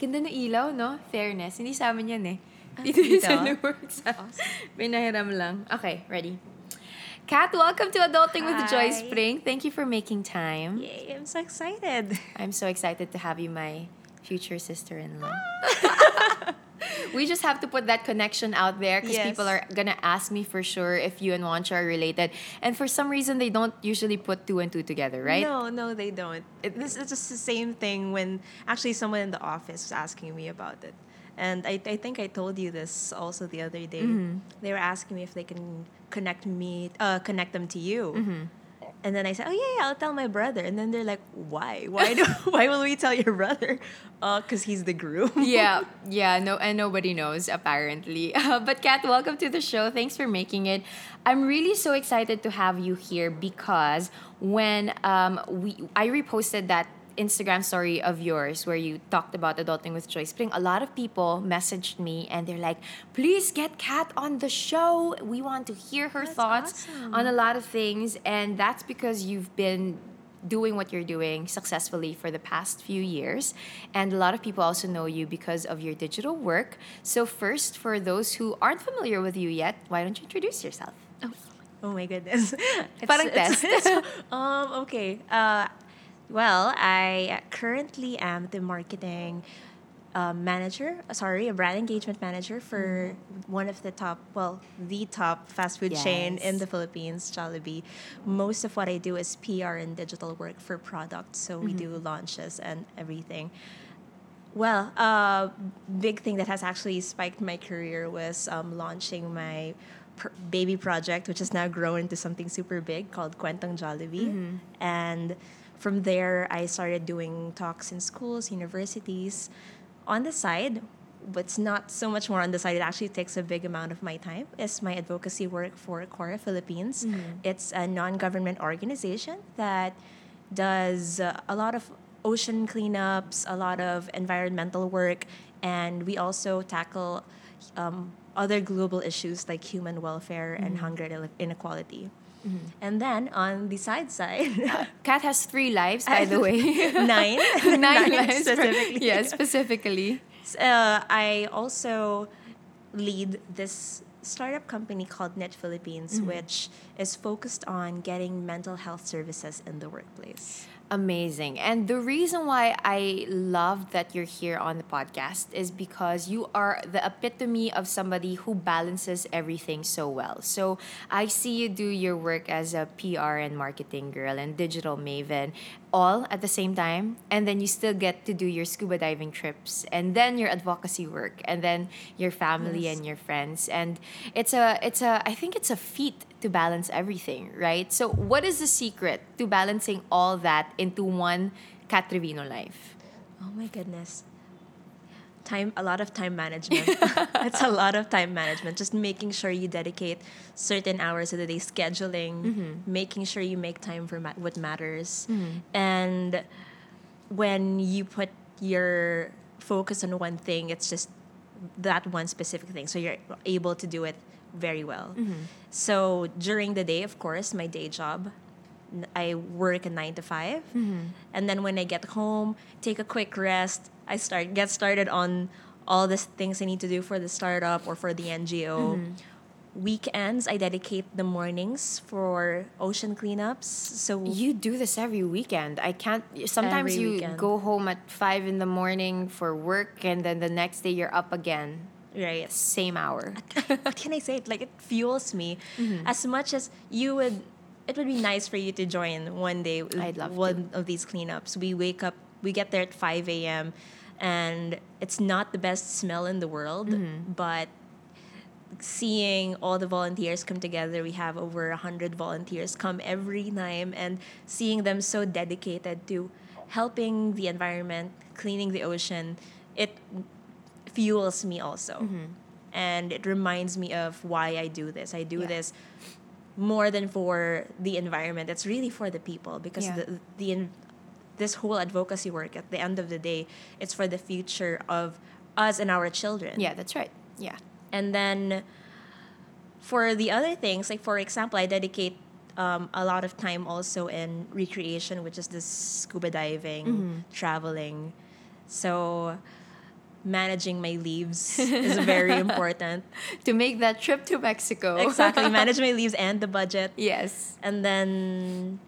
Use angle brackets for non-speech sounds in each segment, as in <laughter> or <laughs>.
Ganda ng ilaw, no? Fairness. Hindi sa amin yan eh. Ah, Dito dito? sa New York. Sa, Pinahiram lang. Okay, ready. Kat, welcome to Adulting with Joyce Pring. Thank you for making time. Yay, I'm so excited. I'm so excited to have you, my future sister-in-law. <laughs> <laughs> we just have to put that connection out there because Yes. people are gonna ask me for sure if you and Juancho are related, and for some reason they don't usually put two and two together, right? No, no, they don't. It, this is just the same thing when actually someone in the office was asking me about it. And I, I think I told you this also the other day. They were asking me if they can connect me, uh, connect them to you. And then I said, "Oh yeah, yeah, I'll tell my brother." And then they're like, "Why? Why do? <laughs> why will we tell your brother? <laughs> Uh, cause he's the groom." <laughs> yeah, yeah, no, and nobody knows apparently. Uh, but Kat, welcome to the show. Thanks for making it. I'm really so excited to have you here because when um, we I reposted that Instagram story of yours where you talked about adulting with Joyce Pring, a lot of people messaged me and they're like, "Please get Kat on the show. We want to hear her That's thoughts awesome. on a lot of things." And that's because you've been doing what you're doing successfully for the past few years. And a lot of people also know you because of your digital work. So, first, for those who aren't familiar with you yet, why don't you introduce yourself? Oh my goodness. Parang test. <laughs> um, okay. Uh, well, I currently am the marketing uh, manager, uh, sorry, a brand engagement manager for one of the top, well, the top fast food chain in the Philippines, Jollibee. Most of what I do is PR and digital work for products. So we do launches and everything. Well, uh, big thing that has actually spiked my career was um, launching my pr- baby project, which has now grown into something super big called Kwentong Jollibee. And from there, I started doing talks in schools, universities. On the side, but it's not so much more on the side, it actually takes a big amount of my time, is my advocacy work for Cora Philippines. It's a non government organization that does uh, a lot of ocean cleanups, a lot of environmental work, and we also tackle um, other global issues like human welfare and hunger and inequality. And then on the side side, <laughs> Kat has three lives, by the <laughs> way. <laughs> nine, Nine lives. specifically. Yeah, specifically. Uh, I also lead this startup company called Net Philippines, which is focused on getting mental health services in the workplace. Amazing. And the reason why I love that you're here on the podcast is because you are the epitome of somebody who balances everything so well. So I see you do your work as a PR and marketing girl and digital maven all at the same time. And then you still get to do your scuba diving trips and then your advocacy work and then your family Yes. and your friends. And it's a it's a I think it's a feat to balance everything, right? So, what is the secret to balancing all that into one Kat Triviño life? Oh my goodness. Time a lot of time management. <laughs> it's a lot of time management. Just making sure you dedicate certain hours of the day, scheduling, mm-hmm. making sure you make time for ma- what matters. Mm-hmm. And when you put your focus on one thing, it's just that one specific thing. So you're able to do it very well. Mm-hmm. So during the day, of course, my day job, I work a nine to 5 mm-hmm. and then when I get home, take a quick rest. I start get started on all the things I need to do for the startup or for the NGO. Mm-hmm. Weekends, I dedicate the mornings for ocean cleanups. So You do this every weekend. I can't. Sometimes you weekend. go home at five in the morning for work, and then the next day you're up again, right. same hour. what can I say? It? Like it fuels me mm-hmm. as much as you would. It would be nice for you to join one day. I'd love to. one of these cleanups. We wake up. We get there at five a.m. and it's not the best smell in the world, mm-hmm. but seeing all the volunteers come together we have over 100 volunteers come every time and seeing them so dedicated to helping the environment cleaning the ocean it fuels me also mm-hmm. and it reminds me of why i do this i do Yeah. this more than for the environment it's really for the people because Yeah. the, the en- this whole advocacy work at the end of the day it's for the future of us and our children Yeah, that's right. Yeah. and then for the other things, like for example, I dedicate um, a lot of time also in recreation, which is this scuba diving, traveling. So managing my leaves <laughs> is very important. To make that trip to Mexico. exactly, <laughs> manage my leaves and the budget. yes. And then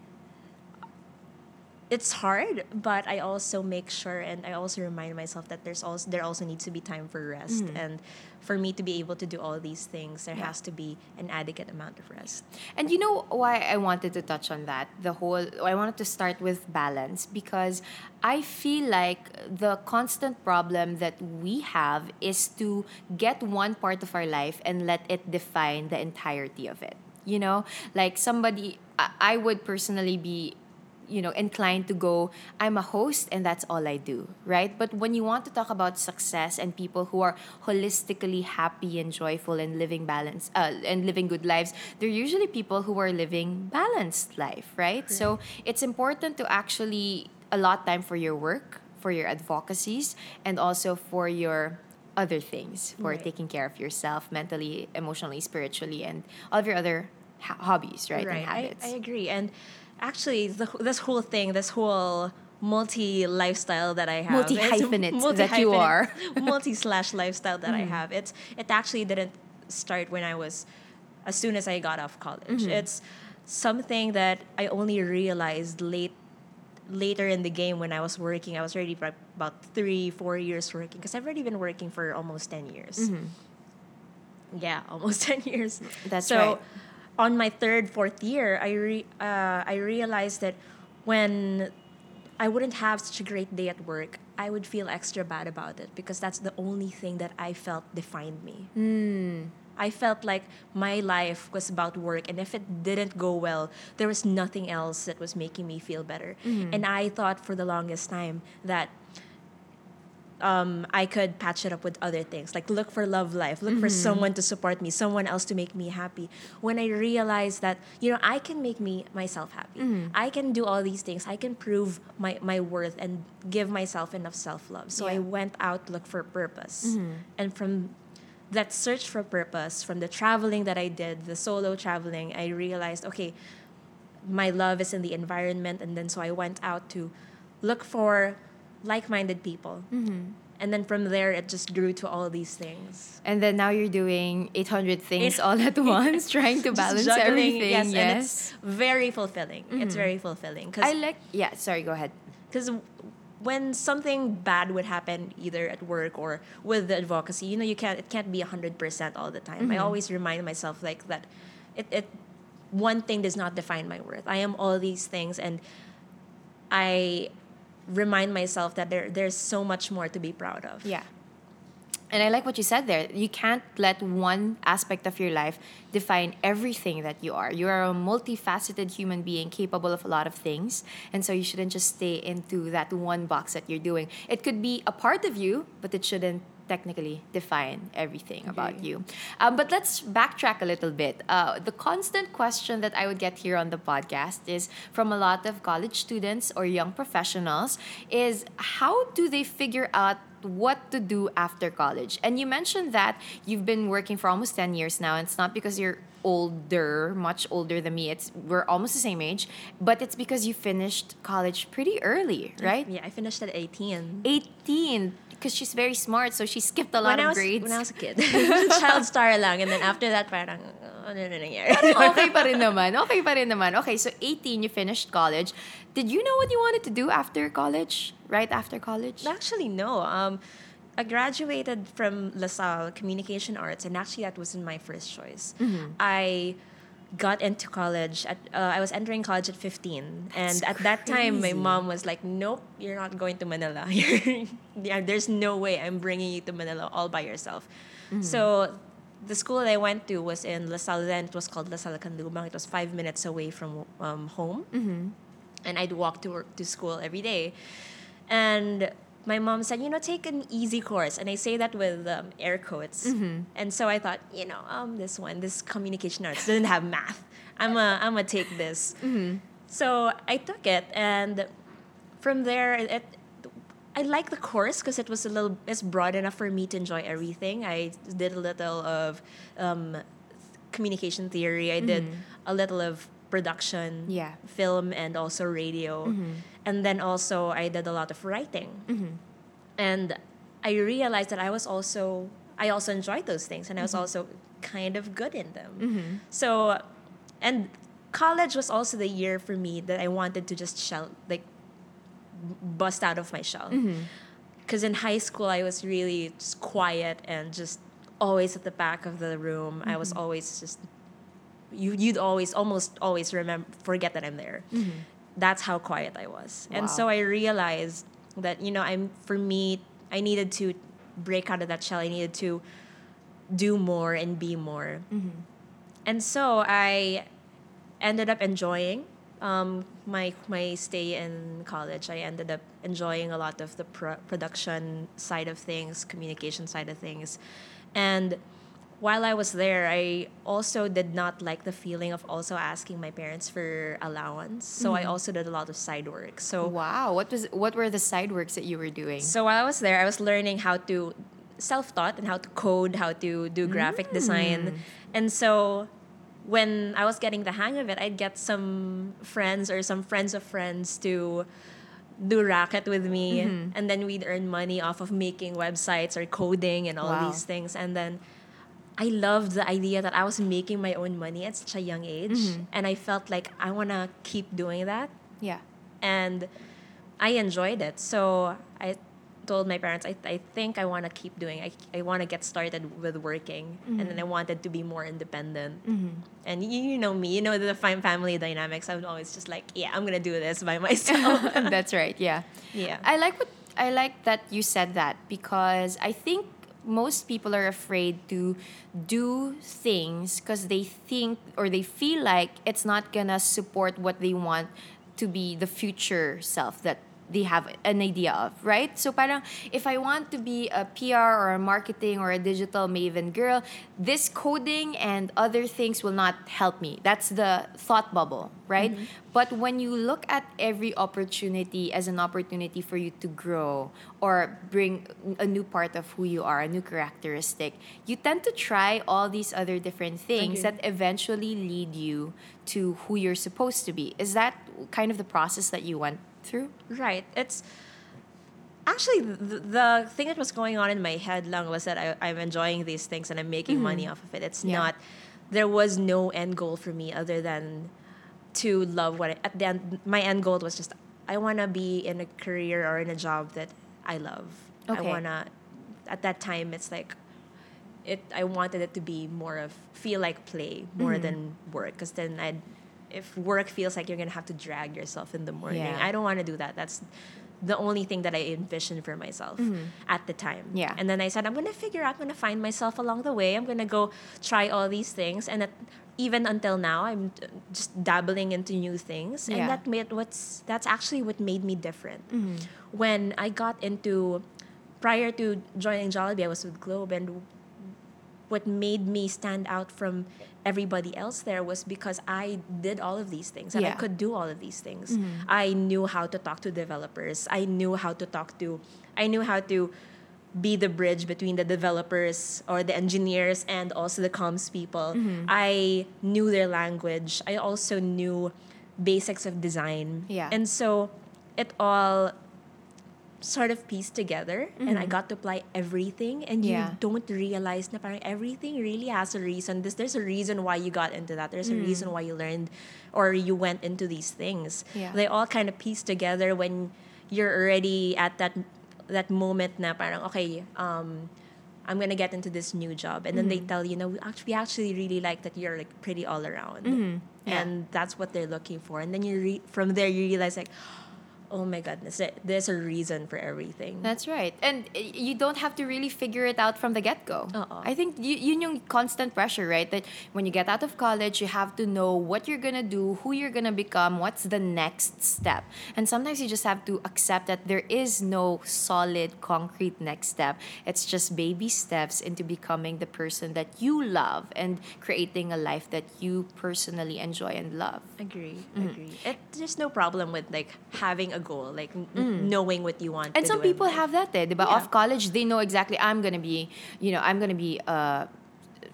it's hard, but I also make sure and I also remind myself that there's also there also needs to be time for rest mm. and for me to be able to do all these things there Yeah. has to be an adequate amount of rest. And you know why I wanted to touch on that? The whole I wanted to start with balance because I feel like the constant problem that we have is to get one part of our life and let it define the entirety of it. You know, like somebody I, I would personally be you know inclined to go i'm a host and that's all i do right? But when you want to talk about success and people who are holistically happy and joyful and living balance uh, and living good lives they're usually people who are living balanced life right? So it's important to actually allot time for your work for your advocacies and also for your other things for Right. taking care of yourself mentally emotionally spiritually and all of your other ha- hobbies right, and I, habits. I agree. And actually, the, this whole thing, this whole multi lifestyle that I have, multi hyphenate <laughs> that you are. <laughs> multi slash lifestyle that Mm-hmm. I have. It's it actually didn't start when I was as soon as I got off college. Mm-hmm. It's something that I only realized late later in the game when I was working. I was already for about three, four years working because I've already been working for almost ten years. Yeah, <laughs> almost ten years. That's so, right. On my third, fourth year, I re- uh, I realized that when I wouldn't have such a great day at work, I would feel extra bad about it because that's the only thing that I felt defined me. Hmm. I felt like my life was about work, and if it didn't go well, there was nothing else that was making me feel better. Mm-hmm. And I thought for the longest time that um, I could patch it up with other things, like look for love life, look for Mm-hmm. someone to support me, someone else to make me happy. When I realized that, you know, I can make me myself happy. Mm-hmm. I can do all these things. I can prove my, my worth and give myself enough self love. So I Yeah. Mm-hmm. went out to look for purpose. And from that search for purpose, from the traveling that I did, the solo traveling, I realized, okay, my love is in the environment. And then so I went out to look for like minded people. Mm-hmm. And then from there, it just grew to all these things. And then now you're doing 800 things all at <laughs> once, trying to <laughs> balance everything. Yes, Yes. and it's very fulfilling. It's very fulfilling. Cause, I like, yeah, sorry, go ahead. because when something bad would happen either at work or with the advocacy you know you can't it can't be 100% all the time i always remind myself like that it, it one thing does not define my worth i am all these things and i remind myself that there there's so much more to be proud of Yeah. And I like what you said there. You can't let one aspect of your life define everything that you are. You are a multifaceted human being capable of a lot of things. And so you shouldn't just stay into that one box that you're doing. It could be a part of you, but it shouldn't technically define everything about you. Um, but let's backtrack a little bit. Uh, the constant question that I would get here on the podcast is from a lot of college students or young professionals is how do they figure out what to do after college? And you mentioned that you've been working for almost 10 years now, and it's not because you're older, much older than me. It's we're almost the same age, but it's because you finished college pretty early, right? yeah i finished at 18 18 because she's very smart, so she skipped a lot when I of was, grades. when I was a kid <laughs> <laughs> child star lang and then after that parang ano na nangyari <laughs> okay pa rin naman. Okay pa rin naman. Okay, so 18, you finished college. Did you know what you wanted to do after college? Right after college? Actually, no. Um, I graduated from LaSalle Communication Arts, and actually, that wasn't my first choice. Mm-hmm. I got into college at uh, I was entering college at 15 and at that time my mom was like nope you're not going to Manila. <laughs> Yeah, there's no way I'm bringing you to Manila all by yourself. Mm-hmm. so the school that I went to was in LaSalle then it was called LaSalle Canlubang it was five minutes away from um, home. Mm-hmm. and I'd walk to work to school every day. And my mom said, you know, take an easy course, and I say that with um, air quotes. And so I thought, you know, um, this one, this communication arts doesn't have math. I'm a, I'm gonna take this. So I took it, and from there, it, I like the course because it was a little, it's broad enough for me to enjoy everything. I did a little of um, communication theory. I did a little of production, Yeah. film, and also radio. And then also I did a lot of writing. Mm-hmm. And I realized that I was also I also enjoyed those things and I was mm-hmm. also kind of good in them. Mm-hmm. So and college was also the year for me that I wanted to just shell like bust out of my shell. Because in high school I was really just quiet and just always at the back of the room. I was always just you you'd always almost always remember forget that I'm there. That's how quiet I was. And so I realized that you know I'm for me I needed to break out of that shell. I needed to do more and be more. And so I ended up enjoying um, my my stay in college. I ended up enjoying a lot of the pro- production side of things, communication side of things, and while I was there, I also did not like the feeling of also asking my parents for allowance. So I mm-hmm. also did a lot of side work. So Wow. What was what were the side works that you were doing? so while I was there, I was learning how to self-taught and how to code, how to do graphic mm. design. And so when I was getting the hang of it, I'd get some friends or some friends of friends to do racket with me mm-hmm. and then we'd earn money off of making websites or coding and all Wow. these things and then I loved the idea that I was making my own money at such a young age mm-hmm. and I felt like I want to keep doing that yeah. and I enjoyed it. So I told my parents, I, I think I want to keep doing. I, I want to get started with working, and then I mm-hmm. wanted to be more independent. Mm-hmm. And you, you know me, you know the fine family dynamics. I'm always just like, yeah, I'm gonna do this by <laughs> myself. <laughs> That's right. Yeah. Yeah. I like what I like that you said that because I think most people are afraid to do things because they think or they feel like it's not gonna support what they want to be the future self that they have an idea of, right? So parang if I want to be a PR or a marketing or a digital maven girl, this coding and other things will not help me. That's the thought bubble, right? Mm-hmm. But when you look at every opportunity as an opportunity for you to grow or bring a new part of who you are, a new characteristic, you tend to try all these other different things that eventually lead you to who you're supposed to be. Is that kind of the process that you went through? Right. It's actually the, the thing that was going on in my head long was that I, I'm enjoying these things and I'm making mm-hmm. money off of it. It's Yeah. not. There was no end goal for me other than to love what I, at the end. My end goal was just I want to be in a career or in a job that I love. Okay. I want to. At that time, it's like. It. I wanted it to be more of feel like play more mm-hmm. than work because then I'd if work feels like you're gonna have to drag yourself in the morning, Yeah. I don't want to do that. That's the only thing that I envisioned for myself at the time. Mm-hmm. Yeah. And then I said, I'm gonna figure out, I'm gonna find myself along the way. I'm gonna go try all these things, and that, even until now, I'm just dabbling into new things, yeah. and that made what's that's actually what made me different. Mm-hmm. When I got into prior to joining Jollibee, I was with Globe, and what made me stand out from everybody else there was because I did all of these things and I could do all of these things. Mm-hmm. I knew how to talk to developers. I knew how to talk to I knew how to be the bridge between the developers or the engineers and also the comms people. Mm-hmm. I knew their language. I also knew basics of design. Yeah. And so it all sort of pieced together and I mm-hmm. got to apply everything and you don't realize na parang everything really has a reason. This there's a reason why you got into that. There's a mm. reason why you learned or you went into these things. Yeah. They all kind of piece together when you're already at that that moment na parang okay, um I'm gonna get into this new job, and then they mm-hmm. tell you, no, we actually, we actually really like that you're like pretty all around, mm-hmm. Yeah. and that's what they're looking for. And then you re- from there you realize like, oh my goodness, there- there's a reason for everything. That's right. And you don't have to really figure it out from the get-go. Oo. I think y- yun yung constant pressure, right? That when you get out of college, you have to know what you're gonna do, who you're gonna become, what's the next step. And sometimes you just have to accept that there is no solid, concrete next step. It's just baby steps into becoming the person that you love and creating a life that you personally enjoy and love. Agree, mm-hmm. agree. It, there's no problem with like having a goal, like n- knowing what you want. And to some people have that, eh, but Yeah. Off college, they know exactly, I'm gonna be, you know, I'm gonna be a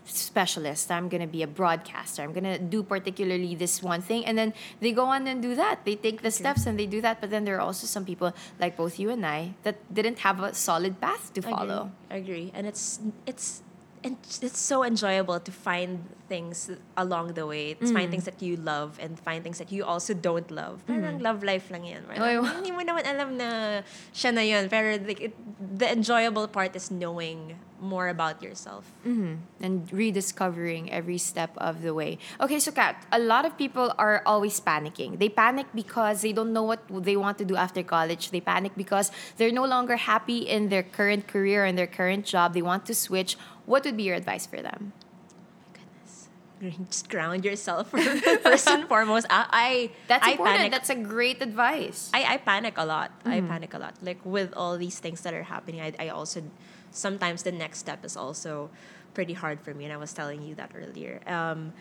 specialist. I'm gonna be a broadcaster. I'm gonna do particularly this one thing, and then they go on and do that. They take the steps and they do that. But then there are also some people like both you and I that didn't have a solid path to follow. Agree. Agree. And it's it's and it's so enjoyable to find things along the way. To Mm. find things that you love and find things that you also don't love. Parang love life lang yan. Mm. Oy, hindi mo naman alam na siya na yun. Pero like, it, the enjoyable part is knowing more about yourself. Mm-hmm. and rediscovering every step of the way. Okay, so Kat, a lot of people are always panicking. They panic because they don't know what they want to do after college. They panic because they're no longer happy in their current career and their current job. They want to switch. What would be your advice for them? Oh my goodness. <laughs> Just ground yourself <laughs> first and foremost. I, I That's I important. Panic. That's a great advice. I, I panic a lot. I mm-hmm. panic a lot. Like with all these things that are happening, I, I also sometimes the next step is also pretty hard for me, and I was telling you that earlier. Um,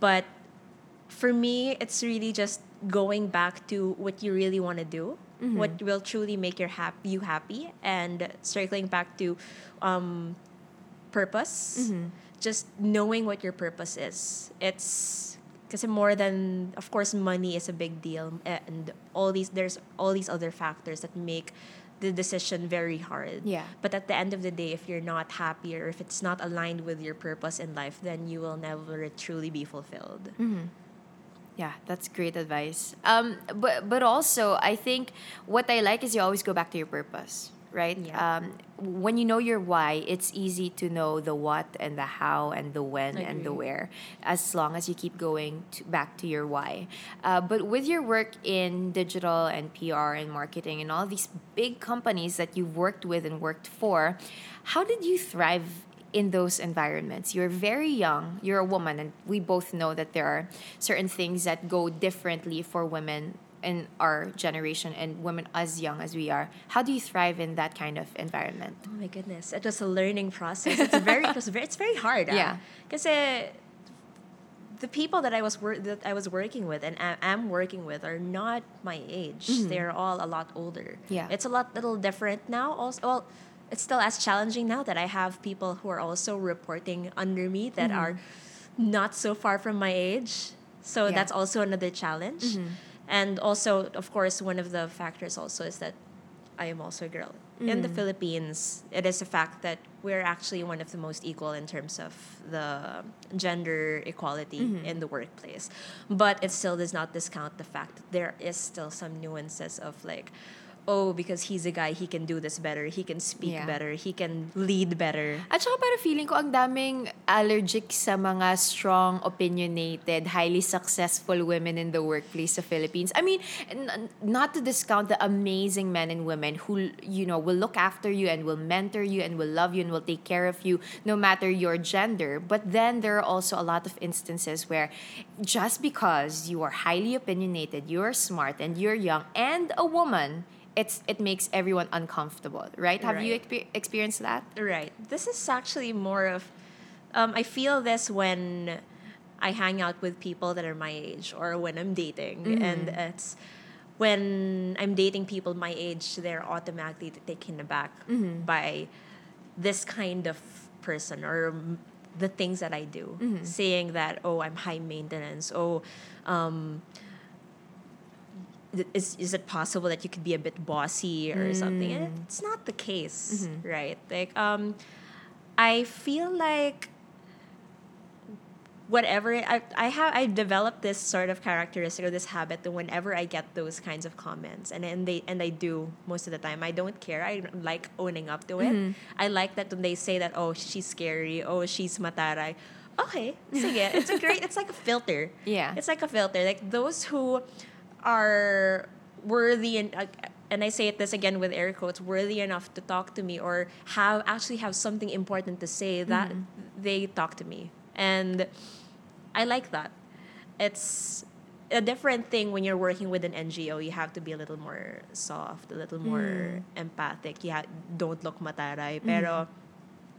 but for me, it's really just going back to what you really want to do, what will truly make your hap- you happy, and circling back to um, purpose. Just knowing what your purpose is. It's because more than of course money is a big deal and all these there's all these other factors that make the decision very hard. Yeah. But at the end of the day, if you're not happy or if it's not aligned with your purpose in life, then you will never truly be fulfilled. Yeah, that's great advice. Um, but but also, I think what I like is you always go back to your purpose, right? Yeah. Um, when you know your why, it's easy to know the what and the how and the when and the where, as long as you keep going to, back to your why. Uh, but with your work in digital and PR and marketing and all these big companies that you've worked with and worked for, how did you thrive in those environments. You're very young, you're a woman, and we both know that there are certain things that go differently for women in our generation and women as young as we are. How do you thrive in that kind of environment? Oh my goodness, it was a learning process. It's very, it was very, it's very hard. Yeah. Because uh, the people that I was wor- that I was working with and a- am working with are not my age. Mm-hmm. They're all a lot older. Yeah. It's a lot little different now. Also, well, it's still as challenging now that I have people who are also reporting under me that mm-hmm. are not so far from my age. So Yeah. that's also another challenge. Mm-hmm. And also, of course, one of the factors also is that I am also a girl. In the mm. Philippines, it is a fact that we're actually one of the most equal in terms of the gender equality mm-hmm. in the workplace. But it still does not discount the fact that there is still some nuances of like, oh, because he's a guy, he can do this better, he can speak Yeah. better, he can lead better. At saka para feeling ko ang daming allergic sa mga strong, opinionated, highly successful women in the workplace sa Philippines. I mean, n- not to discount the amazing men and women who, you know, will look after you and will mentor you and will love you and will take care of you no matter your gender. But then there are also a lot of instances where just because you are highly opinionated, you're smart and you're young and a woman, it's it makes everyone uncomfortable, right? Have you Right. experienced that? Right. This is actually more of, um, I feel this when I hang out with people that are my age or when I'm dating. And it's when I'm dating people my age, they're automatically taken aback by this kind of person or the things that I do. Saying that, oh, I'm high maintenance. Oh, um, is is it possible that you could be a bit bossy or something? And mm. it's not the case, mm-hmm. right? Like um I feel like whatever I, I have I developed this sort of characteristic or this habit that whenever I get those kinds of comments and, and they and I do most of the time I don't care. I like owning up to it. Mm-hmm. I like that when they say that oh she's scary. Oh she's mataray. Okay sige. It's a great <laughs> it's like a filter. Yeah. it's like a filter. Like those who are worthy and uh, and I say it this again with air quotes worthy enough to talk to me or have actually have something important to say that they talk to me. And I like that. It's a different thing when you're working with an NGO you have to be a little more soft a little more empathic. You ha- don't look mataray. Pero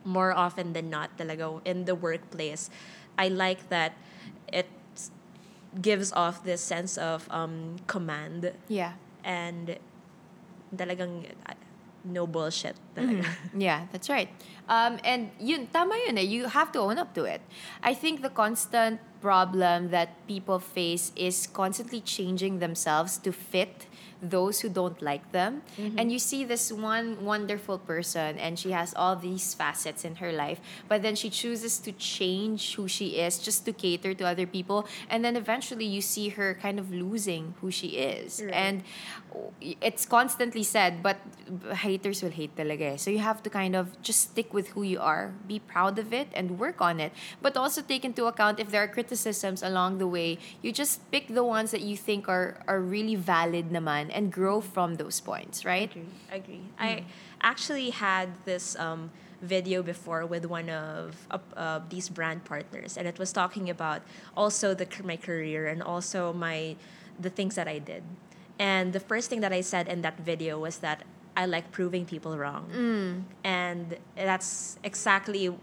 more often than not talaga in the workplace I like that it gives off this sense of um, command Yeah. and talagang uh, no bullshit talaga. Yeah, that's right. Um, and yun, tama yun eh. You have to own up to it. I think the constant problem that people face is constantly changing themselves to fit those who don't like them. And you see this one wonderful person and she has all these facets in her life, but then she chooses to change who she is just to cater to other people. And then eventually you see her kind of losing who she is. Right. And it's constantly said, but haters will hate talaga eh. So you have to kind of just stick with who you are, be proud of it, and work on it. But also take into account if there are criticisms along the way, you just pick the ones that you think are, are really valid naman and grow from those points, right? agree. Agree. I actually had this um, video before with one of uh, uh, these brand partners, and it was talking about also the my career and also my the things that I did. And the first thing that I said in that video was that I like proving people wrong, and that's exactly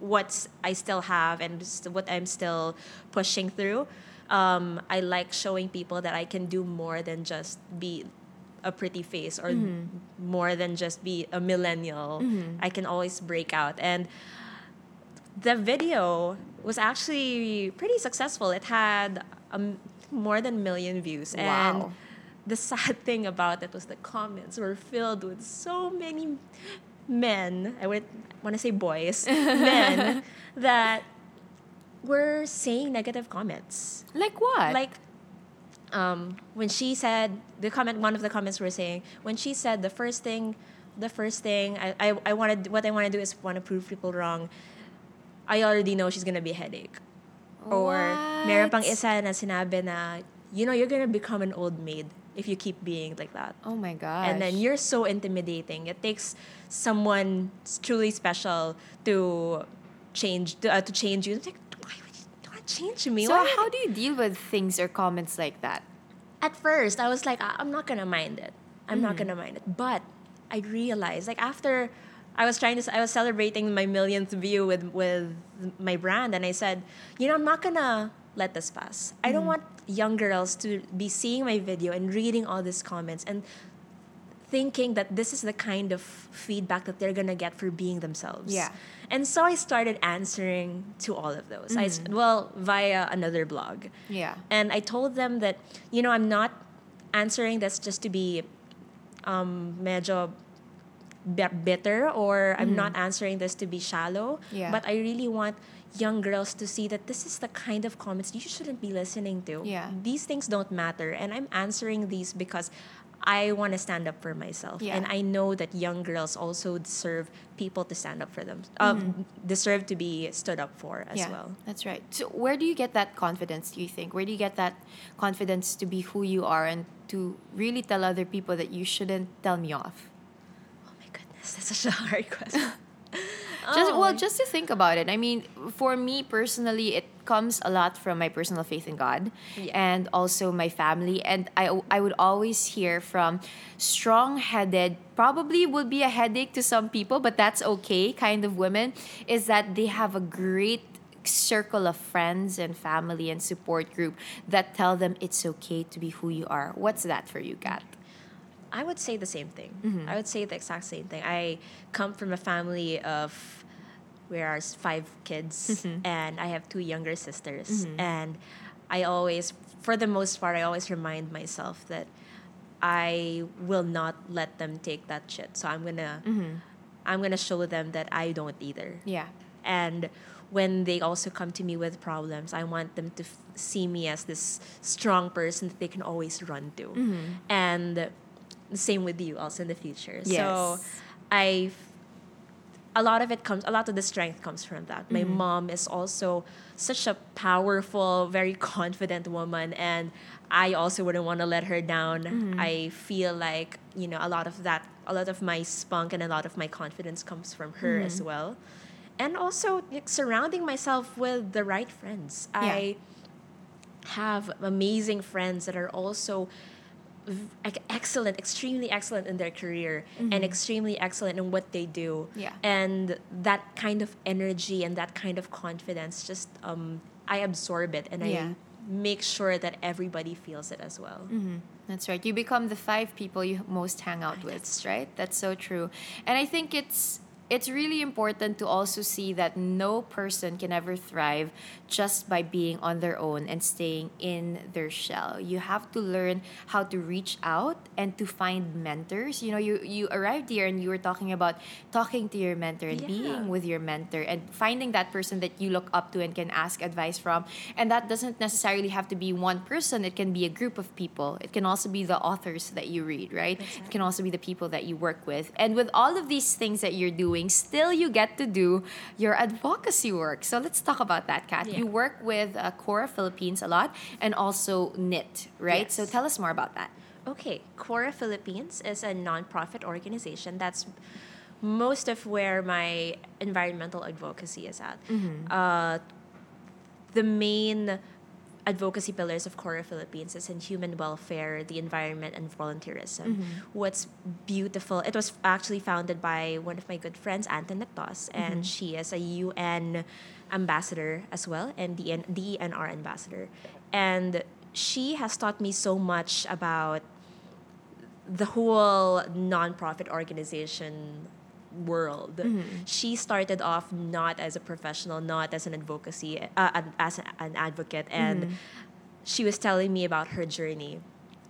what I still have and what I'm still pushing through. Um, I like showing people that I can do more than just be a pretty face or more than just be a millennial. I can always break out. And the video was actually pretty successful. It had um, more than a million views. Wow. And the sad <laughs> thing about it was the comments were filled with so many men, I would want to say boys, <laughs> men, that were saying negative comments. Like what? Like, um, when she said, the comment, one of the comments were saying, when she said the first thing, the first thing, I, I, I wanted, what I want to do is want to prove people wrong, I already know she's gonna be a headache. Or meron pang isa na sinabi na, you know, you're gonna become an old maid if you keep being like that. oh my gosh. And then you're so intimidating. It takes someone truly special to change to, uh, to change you. It's like, why would you not change me? So Why- how do you deal with things or comments like that? At first, I was like, "I- I'm not gonna mind it. I'm not Mm-hmm. gonna mind it. But I realized, like after I was trying to, I was celebrating my millionth view with with my brand, and I said, you know, I'm not gonna let this pass. I Mm-hmm. don't want young girls to be seeing my video and reading all these comments and thinking that this is the kind of feedback that they're gonna get for being themselves. Yeah. And so I started answering to all of those. I Mm-hmm. well via another blog. Yeah. And I told them that, you know, I'm not answering this just to be um, medyo bi- bitter or I'm not answering this to be shallow. Mm-hmm. Yeah. But I really want young girls to see that this is the kind of comments you shouldn't be listening to. Yeah. These things don't matter. And I'm answering these because I want to stand up for myself. Yeah. And I know that young girls also deserve people to stand up for them, uh, deserve to be stood up for as yeah, well. That's right. So where do you get that confidence, do you think? Where do you get that confidence to be who you are and to really tell other people that you shouldn't tell me off? Oh my goodness, that's such a hard <laughs> question. Just Oh. well, just to think about it. I mean, for me personally, it comes a lot from my personal faith in God, Yeah. and also my family. And I I would always hear from strong-headed, probably would be a headache to some people, but that's okay. Kind of women is that they have a great circle of friends and family and support group that tell them it's okay to be who you are. What's that for you, Kat? I would say the same thing. Mm-hmm. I would say the exact same thing. I come from a family of we are five kids, Mm-hmm. and I have two younger sisters. And I always, for the most part, I always remind myself that I will not let them take that shit. So I'm gonna, Mm-hmm. I'm gonna show them that I don't either. Yeah. And when they also come to me with problems, I want them to f- see me as this strong person that they can always run to. Mm-hmm. And the same with you also in the future. Yes. So. I a lot of it comes a lot of the strength comes from that. My Mm-hmm. mom is also such a powerful, very confident woman and I also wouldn't want to let her down. Mm-hmm. I feel like, you know, a lot of that a lot of my spunk and a lot of my confidence comes from her as Mm-hmm. well. And also like, surrounding myself with the right friends. I have amazing friends that are also excellent, extremely excellent in their career and extremely excellent in what they do. Yeah. And that kind of energy and that kind of confidence just um I absorb it and Yeah. I make sure that everybody feels it as well. That's right. You become the five people you most hang out with, right? That's so true. And I think it's it's really important to also see that no person can ever thrive just by being on their own and staying in their shell. You have to learn how to reach out and to find mentors. You know, you you arrived here and you were talking about talking to your mentor and Yeah. being with your mentor and finding that person that you look up to and can ask advice from. And that doesn't necessarily have to be one person, it can be a group of people. It can also be the authors that you read, right? It can also be the people that you work with. And with all of these things that you're doing, still you get to do your advocacy work. So let's talk about that, Kat. Yeah. You work with uh, Cora Philippines a lot and also KNIT, right? Yes. So tell us more about that. Okay, Cora Philippines is a nonprofit organization. That's most of where my environmental advocacy is at. Uh, the main advocacy pillars of Cora Philippines is in human welfare, the environment, and volunteerism. Mm-hmm. What's beautiful, it was actually founded by one of my good friends, Antoinette Taus, and mm-hmm. she is a UN ambassador as well, and the DENR ambassador. And she has taught me so much about the whole nonprofit organization world. Mm-hmm. She started off not as a professional, not as an advocacy, uh, as an advocate, and mm-hmm. she was telling me about her journey,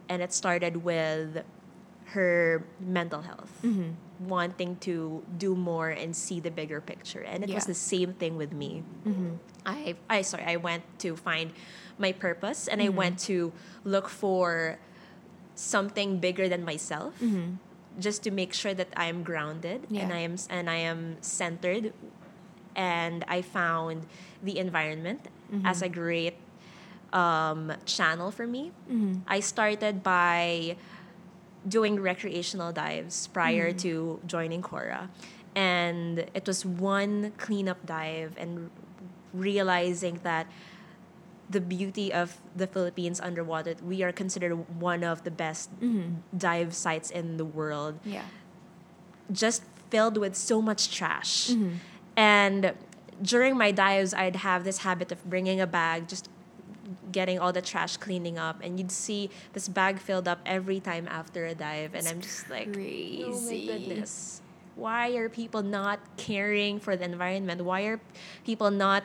and it started with her mental health, mm-hmm. wanting to do more and see the bigger picture, and it was the same thing with me. I, I sorry, I went to find my purpose, and I went to look for something bigger than myself just to make sure that I am grounded and I am and I am centered and I found the environment as mm-hmm. a great um, channel for me. Mm-hmm. I started by doing recreational dives prior mm-hmm. to joining Cora. And it was one cleanup dive and realizing that the beauty of the Philippines underwater, we are considered one of the best mm-hmm. dive sites in the world Yeah. just filled with so much trash. Mm-hmm. And during my dives, I'd have this habit of bringing a bag, just getting all the trash cleaning up, and you'd see this bag filled up every time after a dive, and I'm just like, crazy. oh my goodness, why are people not caring for the environment? Why are people not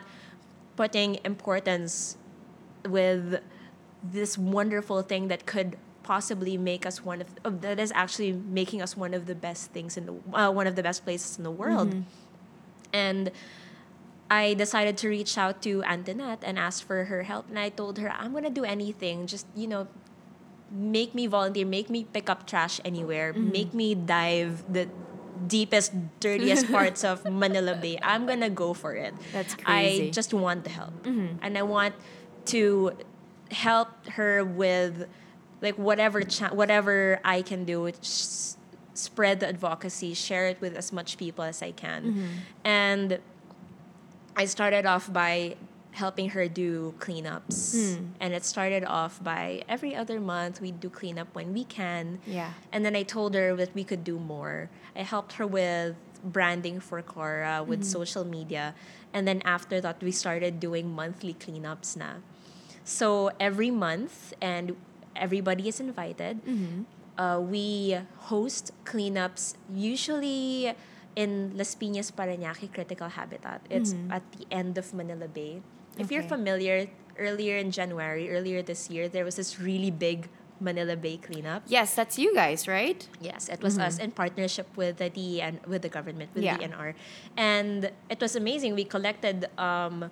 putting importance with this wonderful thing that could possibly make us one of uh, that is actually making us one of the best things in the uh, one of the best places in the world. And I decided to reach out to Antoinette and ask for her help. And I told her I'm gonna do anything. Just you know make me volunteer make me pick up trash anywhere. Make me dive the deepest dirtiest <laughs> parts of Manila Bay. I'm gonna go for it. That's crazy. I just want the help. And I want to help her with like whatever cha- whatever I can do s- spread the advocacy share it with as much people as I can mm-hmm. and I started off by helping her do cleanups hmm. and it started off by every other month we do cleanup when we can Yeah. and then I told her that we could do more. I helped her with branding for Cora, with mm-hmm. social media. And then after that, we started doing monthly cleanups na. So every month, and everybody is invited, uh, we host cleanups usually in Las Piñas, Parañaque Critical Habitat. It's at the end of Manila Bay. If you're familiar, earlier in January, earlier this year, there was this really big Manila Bay cleanup. Yes, that's you guys, right? Yes, it was us in partnership with the and with the government, with Yeah. DENR. And it was amazing. We collected um,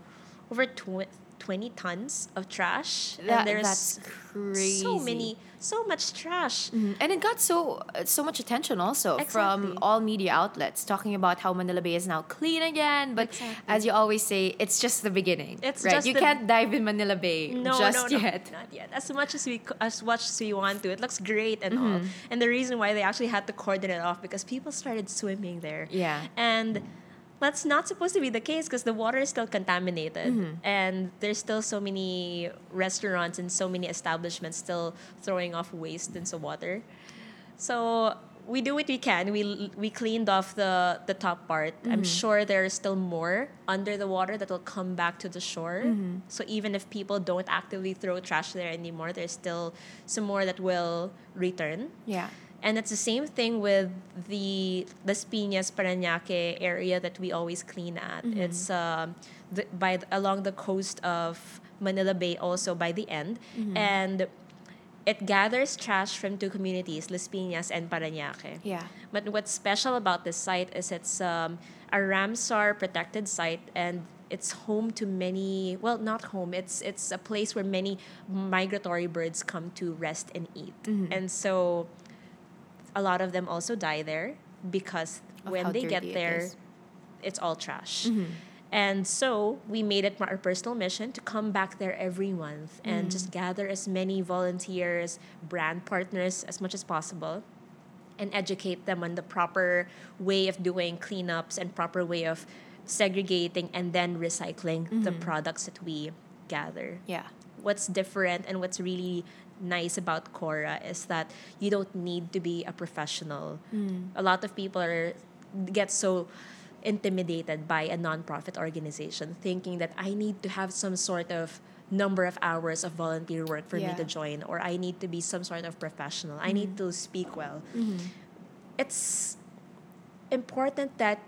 over tw- 20 tons of trash. That- and there's that's crazy. so many, so much trash. Mhm. And it got so uh, so much attention also from all media outlets talking about how Manila Bay is now clean again. But Exactly. as you always say, it's just the beginning. It's right. just you the- can't dive in Manila Bay No, just no, no, yet. not yet. As much as we as much as we want to, it looks great and all. Mm-hmm. And the reason why they actually had to cordon it off because people started swimming there. Yeah. And that's not supposed to be the case because the water is still contaminated Mm-hmm. and there's still so many restaurants and so many establishments still throwing off waste into water. So we do what we can. We we cleaned off the the top part. I'm sure there's still more under the water that will come back to the shore. So even if people don't actively throw trash there anymore, there's still some more that will return. Yeah. And it's the same thing with the Las Piñas Parañaque area that we always clean at. It's um, the, by the- along the coast of Manila Bay, also by the end, and it gathers trash from two communities, Las Piñas and Parañaque. Yeah. But what's special about this site is it's um, a Ramsar protected site and it's home to many well not home it's it's a place where many migratory birds come to rest and eat and so a lot of them also die there because Of when they get there, it it's all trash. And so we made it our personal mission to come back there every month and just gather as many volunteers brand partners as much as possible and educate them on the proper way of doing cleanups and proper way of segregating and then recycling the products that we gather. Yeah. What's different and what's really nice about Cora is that you don't need to be a professional. Mm. A lot of people are get so intimidated by a nonprofit organization thinking that I need to have some sort of number of hours of volunteer work for me to join or I need to be some sort of professional. I need mm-hmm. to speak well. Mm-hmm. It's important that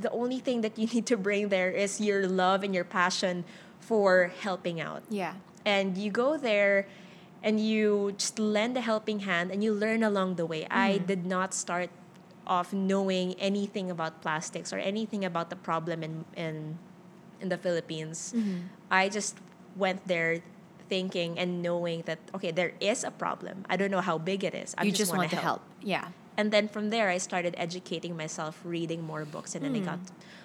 the only thing that you need to bring there is your love and your passion for helping out. Yeah. And you go there and you just lend a helping hand and you learn along the way. I mm-hmm. did not start off knowing anything about plastics or anything about the problem in in, in the Philippines. Mm-hmm. I just went there thinking and knowing that okay, there is a problem. I don't know how big it is. I you just, wanna want to help. Yeah. and then from there I started educating myself, reading more books, and then I mm. got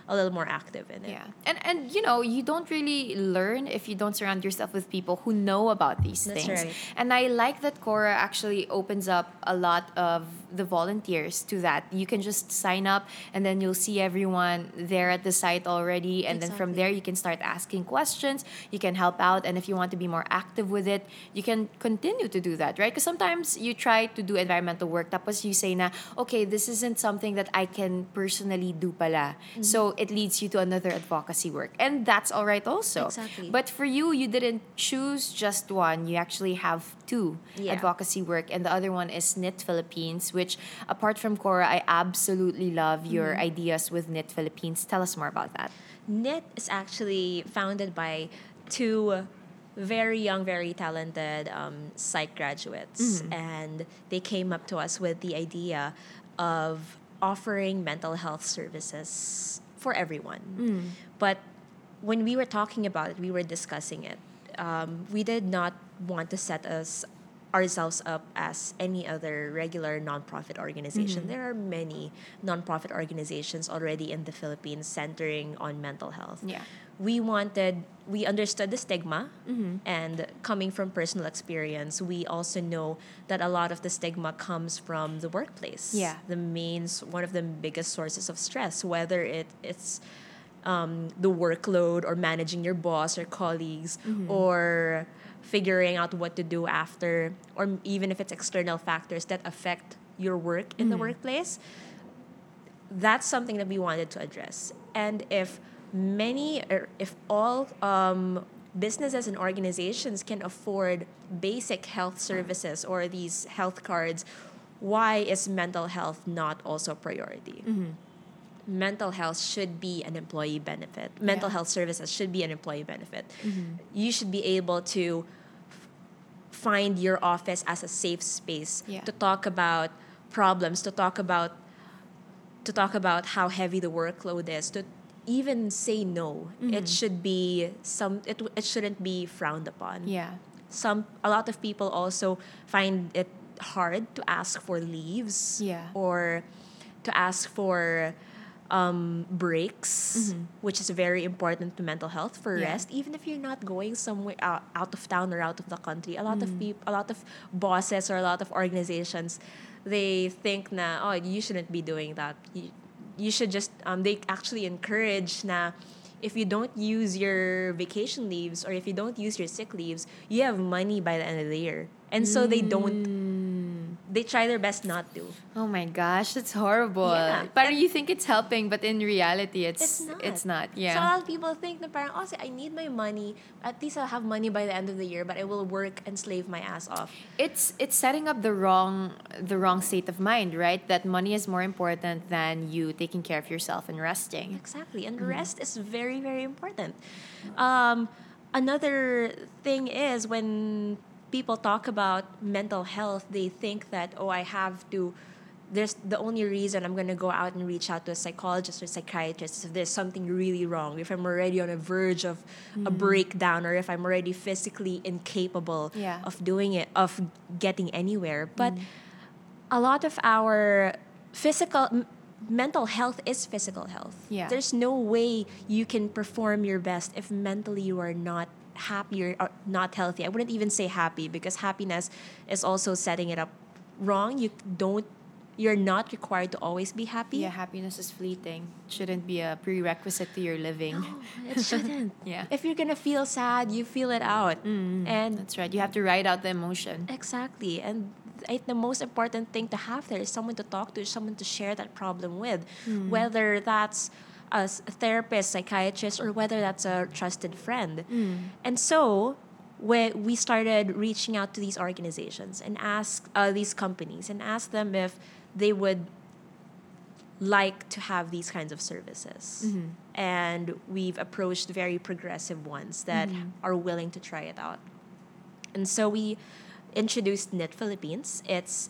a little more active in it. Yeah. And and you know, you don't really learn if you don't surround yourself with people who know about these That's things. right. And I like that Cora actually opens up a lot of the volunteers to that. You can just sign up and then you'll see everyone there at the site already and then from there you can start asking questions, you can help out and if you want to be more active with it, you can continue to do that, right? Because sometimes you try to do environmental work tapos you say na, okay, this isn't something that I can personally do pala. Mm-hmm. So it leads you to another advocacy work. And that's all right also. Exactly. But for you, you didn't choose just one. You actually have two Yeah. advocacy work. And the other one is Knit Philippines, which apart from Cora, I absolutely love your Mm-hmm. ideas with Knit Philippines. Tell us more about that. Knit is actually founded by two very young, very talented um, psych graduates, and they came up to us with the idea of offering mental health services for everyone. But when we were talking about it, we were discussing it. Um, we did not want to set us ourselves up as any other regular nonprofit organization. There are many nonprofit organizations already in the Philippines centering on mental health. Yeah. We wanted, we understood the stigma, mm-hmm. and coming from personal experience, we also know that a lot of the stigma comes from the workplace. Yeah. The main, one of the biggest sources of stress, whether it, it's um, the workload or managing your boss or colleagues mm-hmm. or figuring out what to do after or even if it's external factors that affect your work in the mm-hmm. workplace that's something that we wanted to address and if many or if all um, businesses and organizations can afford basic health services or these health cards why is mental health not also a priority mm-hmm. mental health should be an employee benefit. Mental Yeah. health services should be an employee benefit. Mm-hmm. You should be able to f- find your office as a safe space Yeah. to talk about problems, to talk about to talk about how heavy the workload is, to even say no. It mm-hmm. should be some it, it shouldn't be frowned upon Yeah. some a lot of people also find it hard to ask for leaves Yeah. or to ask for um, breaks mm-hmm. which is very important to mental health for Yeah. rest even if you're not going somewhere out, out of town or out of the country a lot of mm-hmm. people a lot of bosses or a lot of organizations they think na oh you shouldn't be doing that you, you should just um, they actually encourage na if you don't use your vacation leaves or if you don't use your sick leaves, you have money by the end of the year. And so they don't they try their best not to. Oh my gosh, that's horrible. Yeah. But you think it's helping, but in reality, it's It's not. It's not. So a Yeah. lot of people think na parang, oh, I need my money. At least I'll have money by the end of the year, but I will work and slave my ass off. it's it's setting up the wrong the wrong state of mind, right? That money is more important than you taking care of yourself and resting. Exactly. And rest is very, very important. Um, another thing is when people talk about mental health, they think that, oh, I have to. There's the only reason I'm gonna go out and reach out to a psychologist or psychiatrist is if there's something really wrong, if I'm already on a verge of a mm. breakdown, or if I'm already physically incapable Yeah. of doing it, of getting anywhere. But mm. a lot of our physical m- mental health is physical health Yeah. there's no way you can perform your best if mentally you are not happy or, not healthy i wouldn't even say happy because happiness is also setting it up wrong you don't you're not required to always be happy Yeah, happiness is fleeting. Shouldn't be a prerequisite to your living. No, it shouldn't <laughs> Yeah. if you're gonna feel sad you feel it out mm, mm. and That's right. You have to ride out the emotion. Exactly. And I the most important thing to have there is someone to talk to, someone to share that problem with, mm. whether that's a therapist, psychiatrist, or whether that's a trusted friend. Mm. And so, when we started reaching out to these organizations and ask uh, these companies and ask them if they would like to have these kinds of services. Mm-hmm. And we've approached very progressive ones that mm-hmm. are willing to try it out. And so we introduced Knit Philippines. It's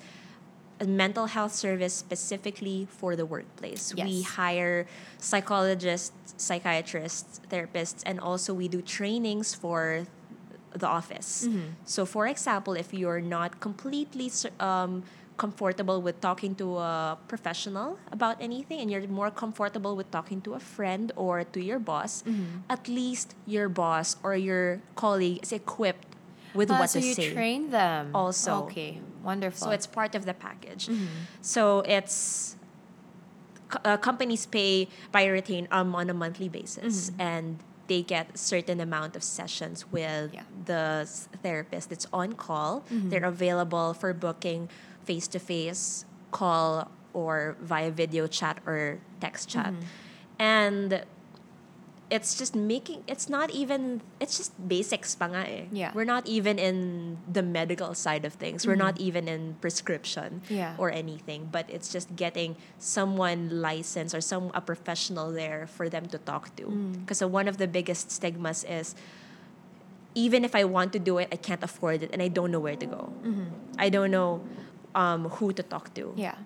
a mental health service specifically for the workplace. We hire psychologists, psychiatrists, therapists, and also we do trainings for the office. So, for example, if you're not completely um, comfortable with talking to a professional about anything and you're more comfortable with talking to a friend or to your boss, at least your boss or your colleague is equipped with Ah, what so to you say. train them. Also. Okay. Wonderful. So it's part of the package. So it's uh, companies pay by retain um, on a monthly basis, and they get a certain amount of sessions with Yeah. the therapist. that's on call. They're available for booking face to face, call, or via video chat or text chat, and it's just making it's not even it's just basics pa nga eh. Yeah. We're not even in the medical side of things. We're not even in prescription Yeah. or anything, but it's just getting someone licensed or some a professional there for them to talk to. Because one of the biggest stigmas is even if I want to do it, I can't afford it and I don't know where to go. I don't know um, who to talk to. yeah.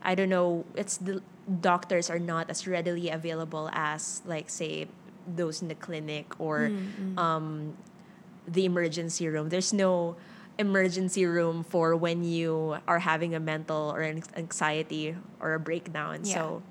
I don't know. It's the doctors are not as readily available as like say those in the clinic or um, the emergency room. There's no emergency room for when you are having a mental or an anxiety or a breakdown. Yeah. So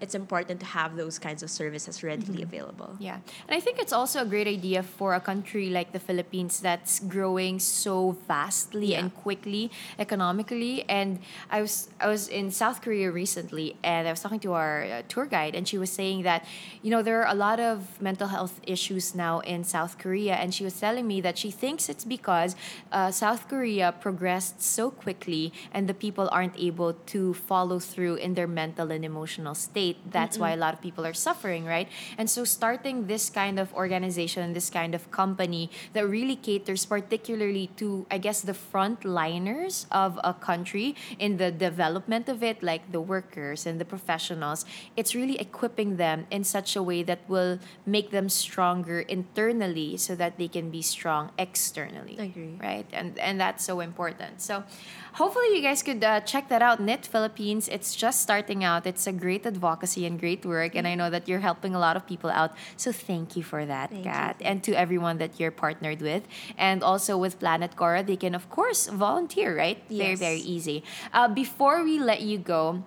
it's important to have those kinds of services readily available. Yeah. And I think it's also a great idea for a country like the Philippines that's growing so vastly Yeah. and quickly economically. And I was I was in South Korea recently and I was talking to our uh, tour guide and she was saying that you know there are a lot of mental health issues now in South Korea and she was telling me that she thinks it's because uh, South Korea progressed so quickly and the people aren't able to follow through in their mental and emotional state. That's why a lot of people are suffering, right? And so starting this kind of organization, this kind of company that really caters particularly to, I guess, the frontliners of a country in the development of it, like the workers and the professionals, it's really equipping them in such a way that will make them stronger internally so that they can be strong externally. Agree. Right? And and that's so important. So hopefully you guys could uh, check that out. Knit Philippines, it's just starting out. It's a great advocacy and great work. And I know that you're helping a lot of people out. So thank you for that, Thank you. Kat. And to everyone that you're partnered with. And also with Planet Cora, they can, of course, volunteer, right? Very, Yes. very easy. Uh, before we let you go,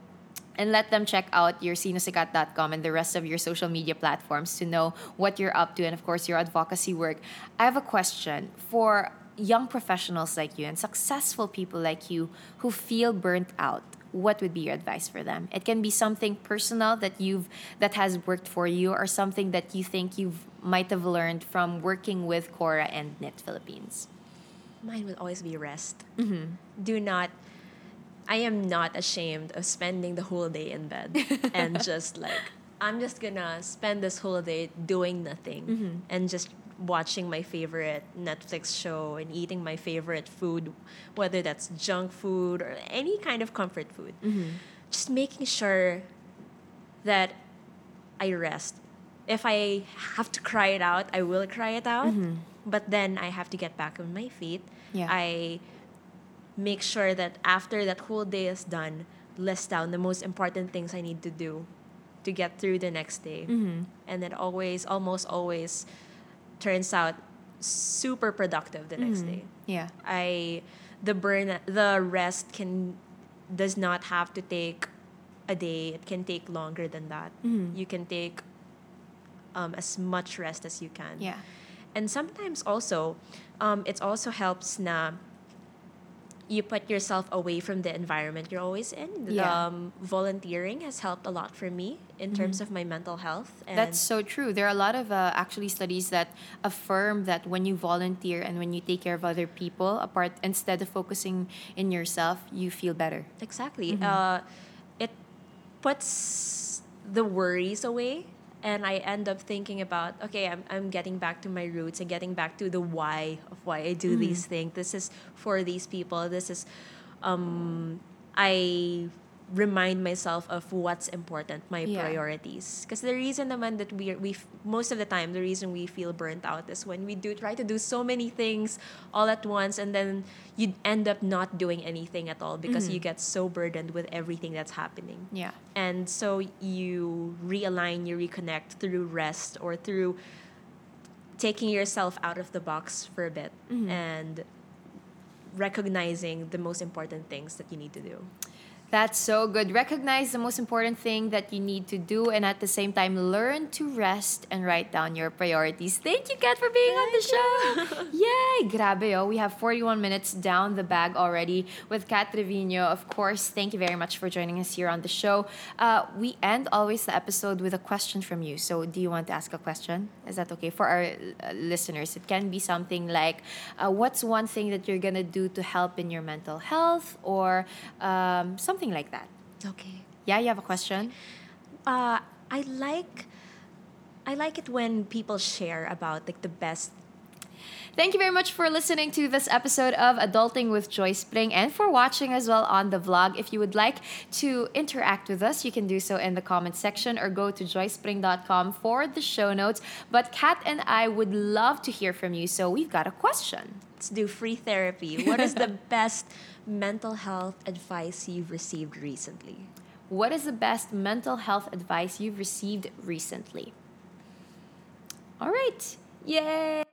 and let them check out your sinosikat.com and the rest of your social media platforms to know what you're up to and of course your advocacy work. I have a question for young professionals like you and successful people like you who feel burnt out. What would be your advice for them? It can be something personal that you've that has worked for you or something that you think you've might have learned from working with Cora and Knit Philippines. Mine will always be rest. Mm-hmm. Do not I am not ashamed of spending the whole day in bed <laughs> and just like I'm just gonna spend this whole day doing nothing mm-hmm. and just watching my favorite Netflix show and eating my favorite food, whether that's junk food or any kind of comfort food. Mm-hmm. Just making sure that I rest. If I have to cry it out, I will cry it out. Mm-hmm. But then I have to get back on my feet. Yeah. I make sure that after that whole day is done, list down the most important things I need to do to get through the next day. Mm-hmm. And then always, almost always turns out super productive the next day. Yeah. I the burn the rest can does not have to take a day. It can take longer than that. Mm-hmm. You can take um, as much rest as you can. Yeah. And sometimes also, um, it also helps na you put yourself away from the environment you're always in. Yeah. Um, volunteering has helped a lot for me in terms of my mental health. And That's so true. There are a lot of uh, actually studies that affirm that when you volunteer and when you take care of other people, apart instead of focusing in yourself, you feel better. Exactly. Uh, it puts the worries away, and I end up thinking about okay, I'm, I'm getting back to my roots and getting back to the why of why I do these things. This is for these people. This is, um, I remind myself of what's important, my Yeah. priorities. Because the reason naman that we we most of the time the reason we feel burnt out is when we do try to do so many things all at once and then you end up not doing anything at all because you mm-hmm. get so burdened with everything that's happening. Yeah. And so you realign, you reconnect through rest or through taking yourself out of the box for a bit mm-hmm. and recognizing the most important things that you need to do. That's so good. Recognize the most important thing that you need to do and at the same time learn to rest and write down your priorities. Thank you, Kat, for being on the show. <laughs> Yay! Grabe, oh. We have 41 minutes down the bag already with Kat Triviño. Of course, thank you very much for joining us here on the show. Uh, we end always the episode with a question from you. So, do you want to ask a question? Is that okay? For our uh, listeners, it can be something like uh, what's one thing that you're going to do to help in your mental health or um, something like that. Okay. Yeah, you have a question? Uh, I like I like it when people share about like the best Thank you very much for listening to this episode of Adulting with Joyce Pring and for watching as well on the vlog. If you would like to interact with us, you can do so in the comment section or go to joycepring.com for the show notes. But Kat and I would love to hear from you, so we've got a question. let's do free therapy. What is the <laughs> best mental health advice you've received recently? What is the best mental health advice you've received recently? All right. Yay!